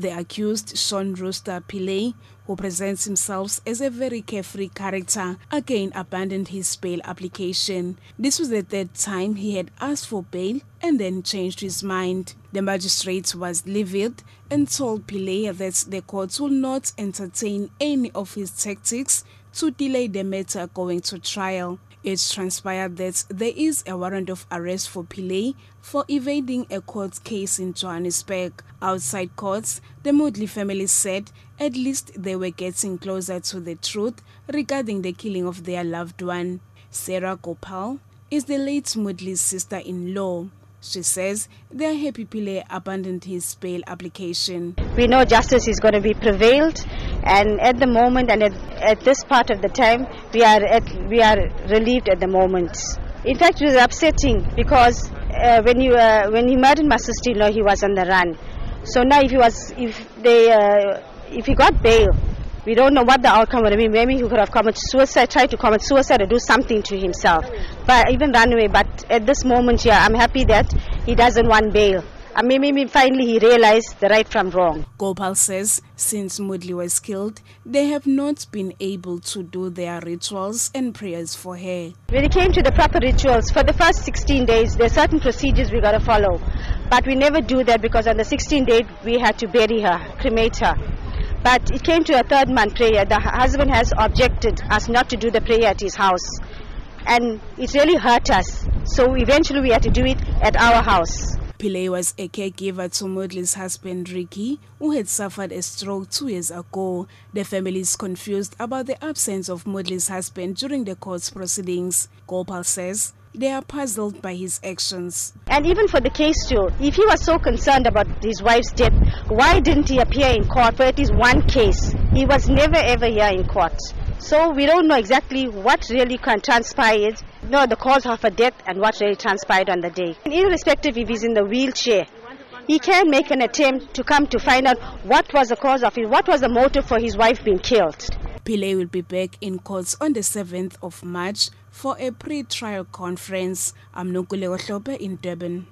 The accused, Shaun Rooster Pillay, who presents himself as a very carefree character, again abandoned his bail application. This was the third time he had asked for bail and then changed his mind. The magistrate was livid and told Pillay that the court will not entertain any of his tactics to delay the matter going to trial. It transpired that there is a warrant of arrest for Pillay for evading a court case in Johannesburg. Outside courts, the Moodley family said at least they were getting closer to the truth regarding the killing of their loved one. Sarah Gopal is the late Moodley's sister-in-law. She says they are happy Pillay abandoned his bail application. We know justice is going to be prevailed and at the moment and at, at this part of the time we are at, we are relieved at the moment. In fact, it was upsetting because uh, when you uh, when he murdered my sister-in-law, he was on the run. So now, if he was if they uh, if he got bail, we don't know what the outcome would have been. Maybe he could have committed suicide, tried to commit suicide, or do something to himself, but even run away. But at this moment, yeah, I'm happy that he doesn't want bail. I mean, maybe finally he realized the right from wrong. Gopal says since Moodley was killed, they have not been able to do their rituals and prayers for her. When it came to the proper rituals, for the first 16 days, there are certain procedures we got to follow. But we never do that because on the 16th day, we had to bury her, cremate her. But it came to a third month prayer. The husband has objected us not to do the prayer at his house. And it really hurt us. So eventually we had to do it at our house. Pillay was a caregiver to Moodley's husband Ricky, who had suffered a stroke two years ago. The family is confused about the absence of Moodley's husband during the court's proceedings. Gopal says they are puzzled by his actions. And even for the case too, if he was so concerned about his wife's death, why didn't he appear in court for at least one case? He was never ever here in court. So we don't know exactly what really transpired, no, the cause of her death and what really transpired on the day. And irrespective if he's in the wheelchair, he can make an attempt to come to find out what was the cause of it, what was the motive for his wife being killed. Pillay will be back in courts on the 7th of March for a pre-trial conference. I'm Nukule in Durban.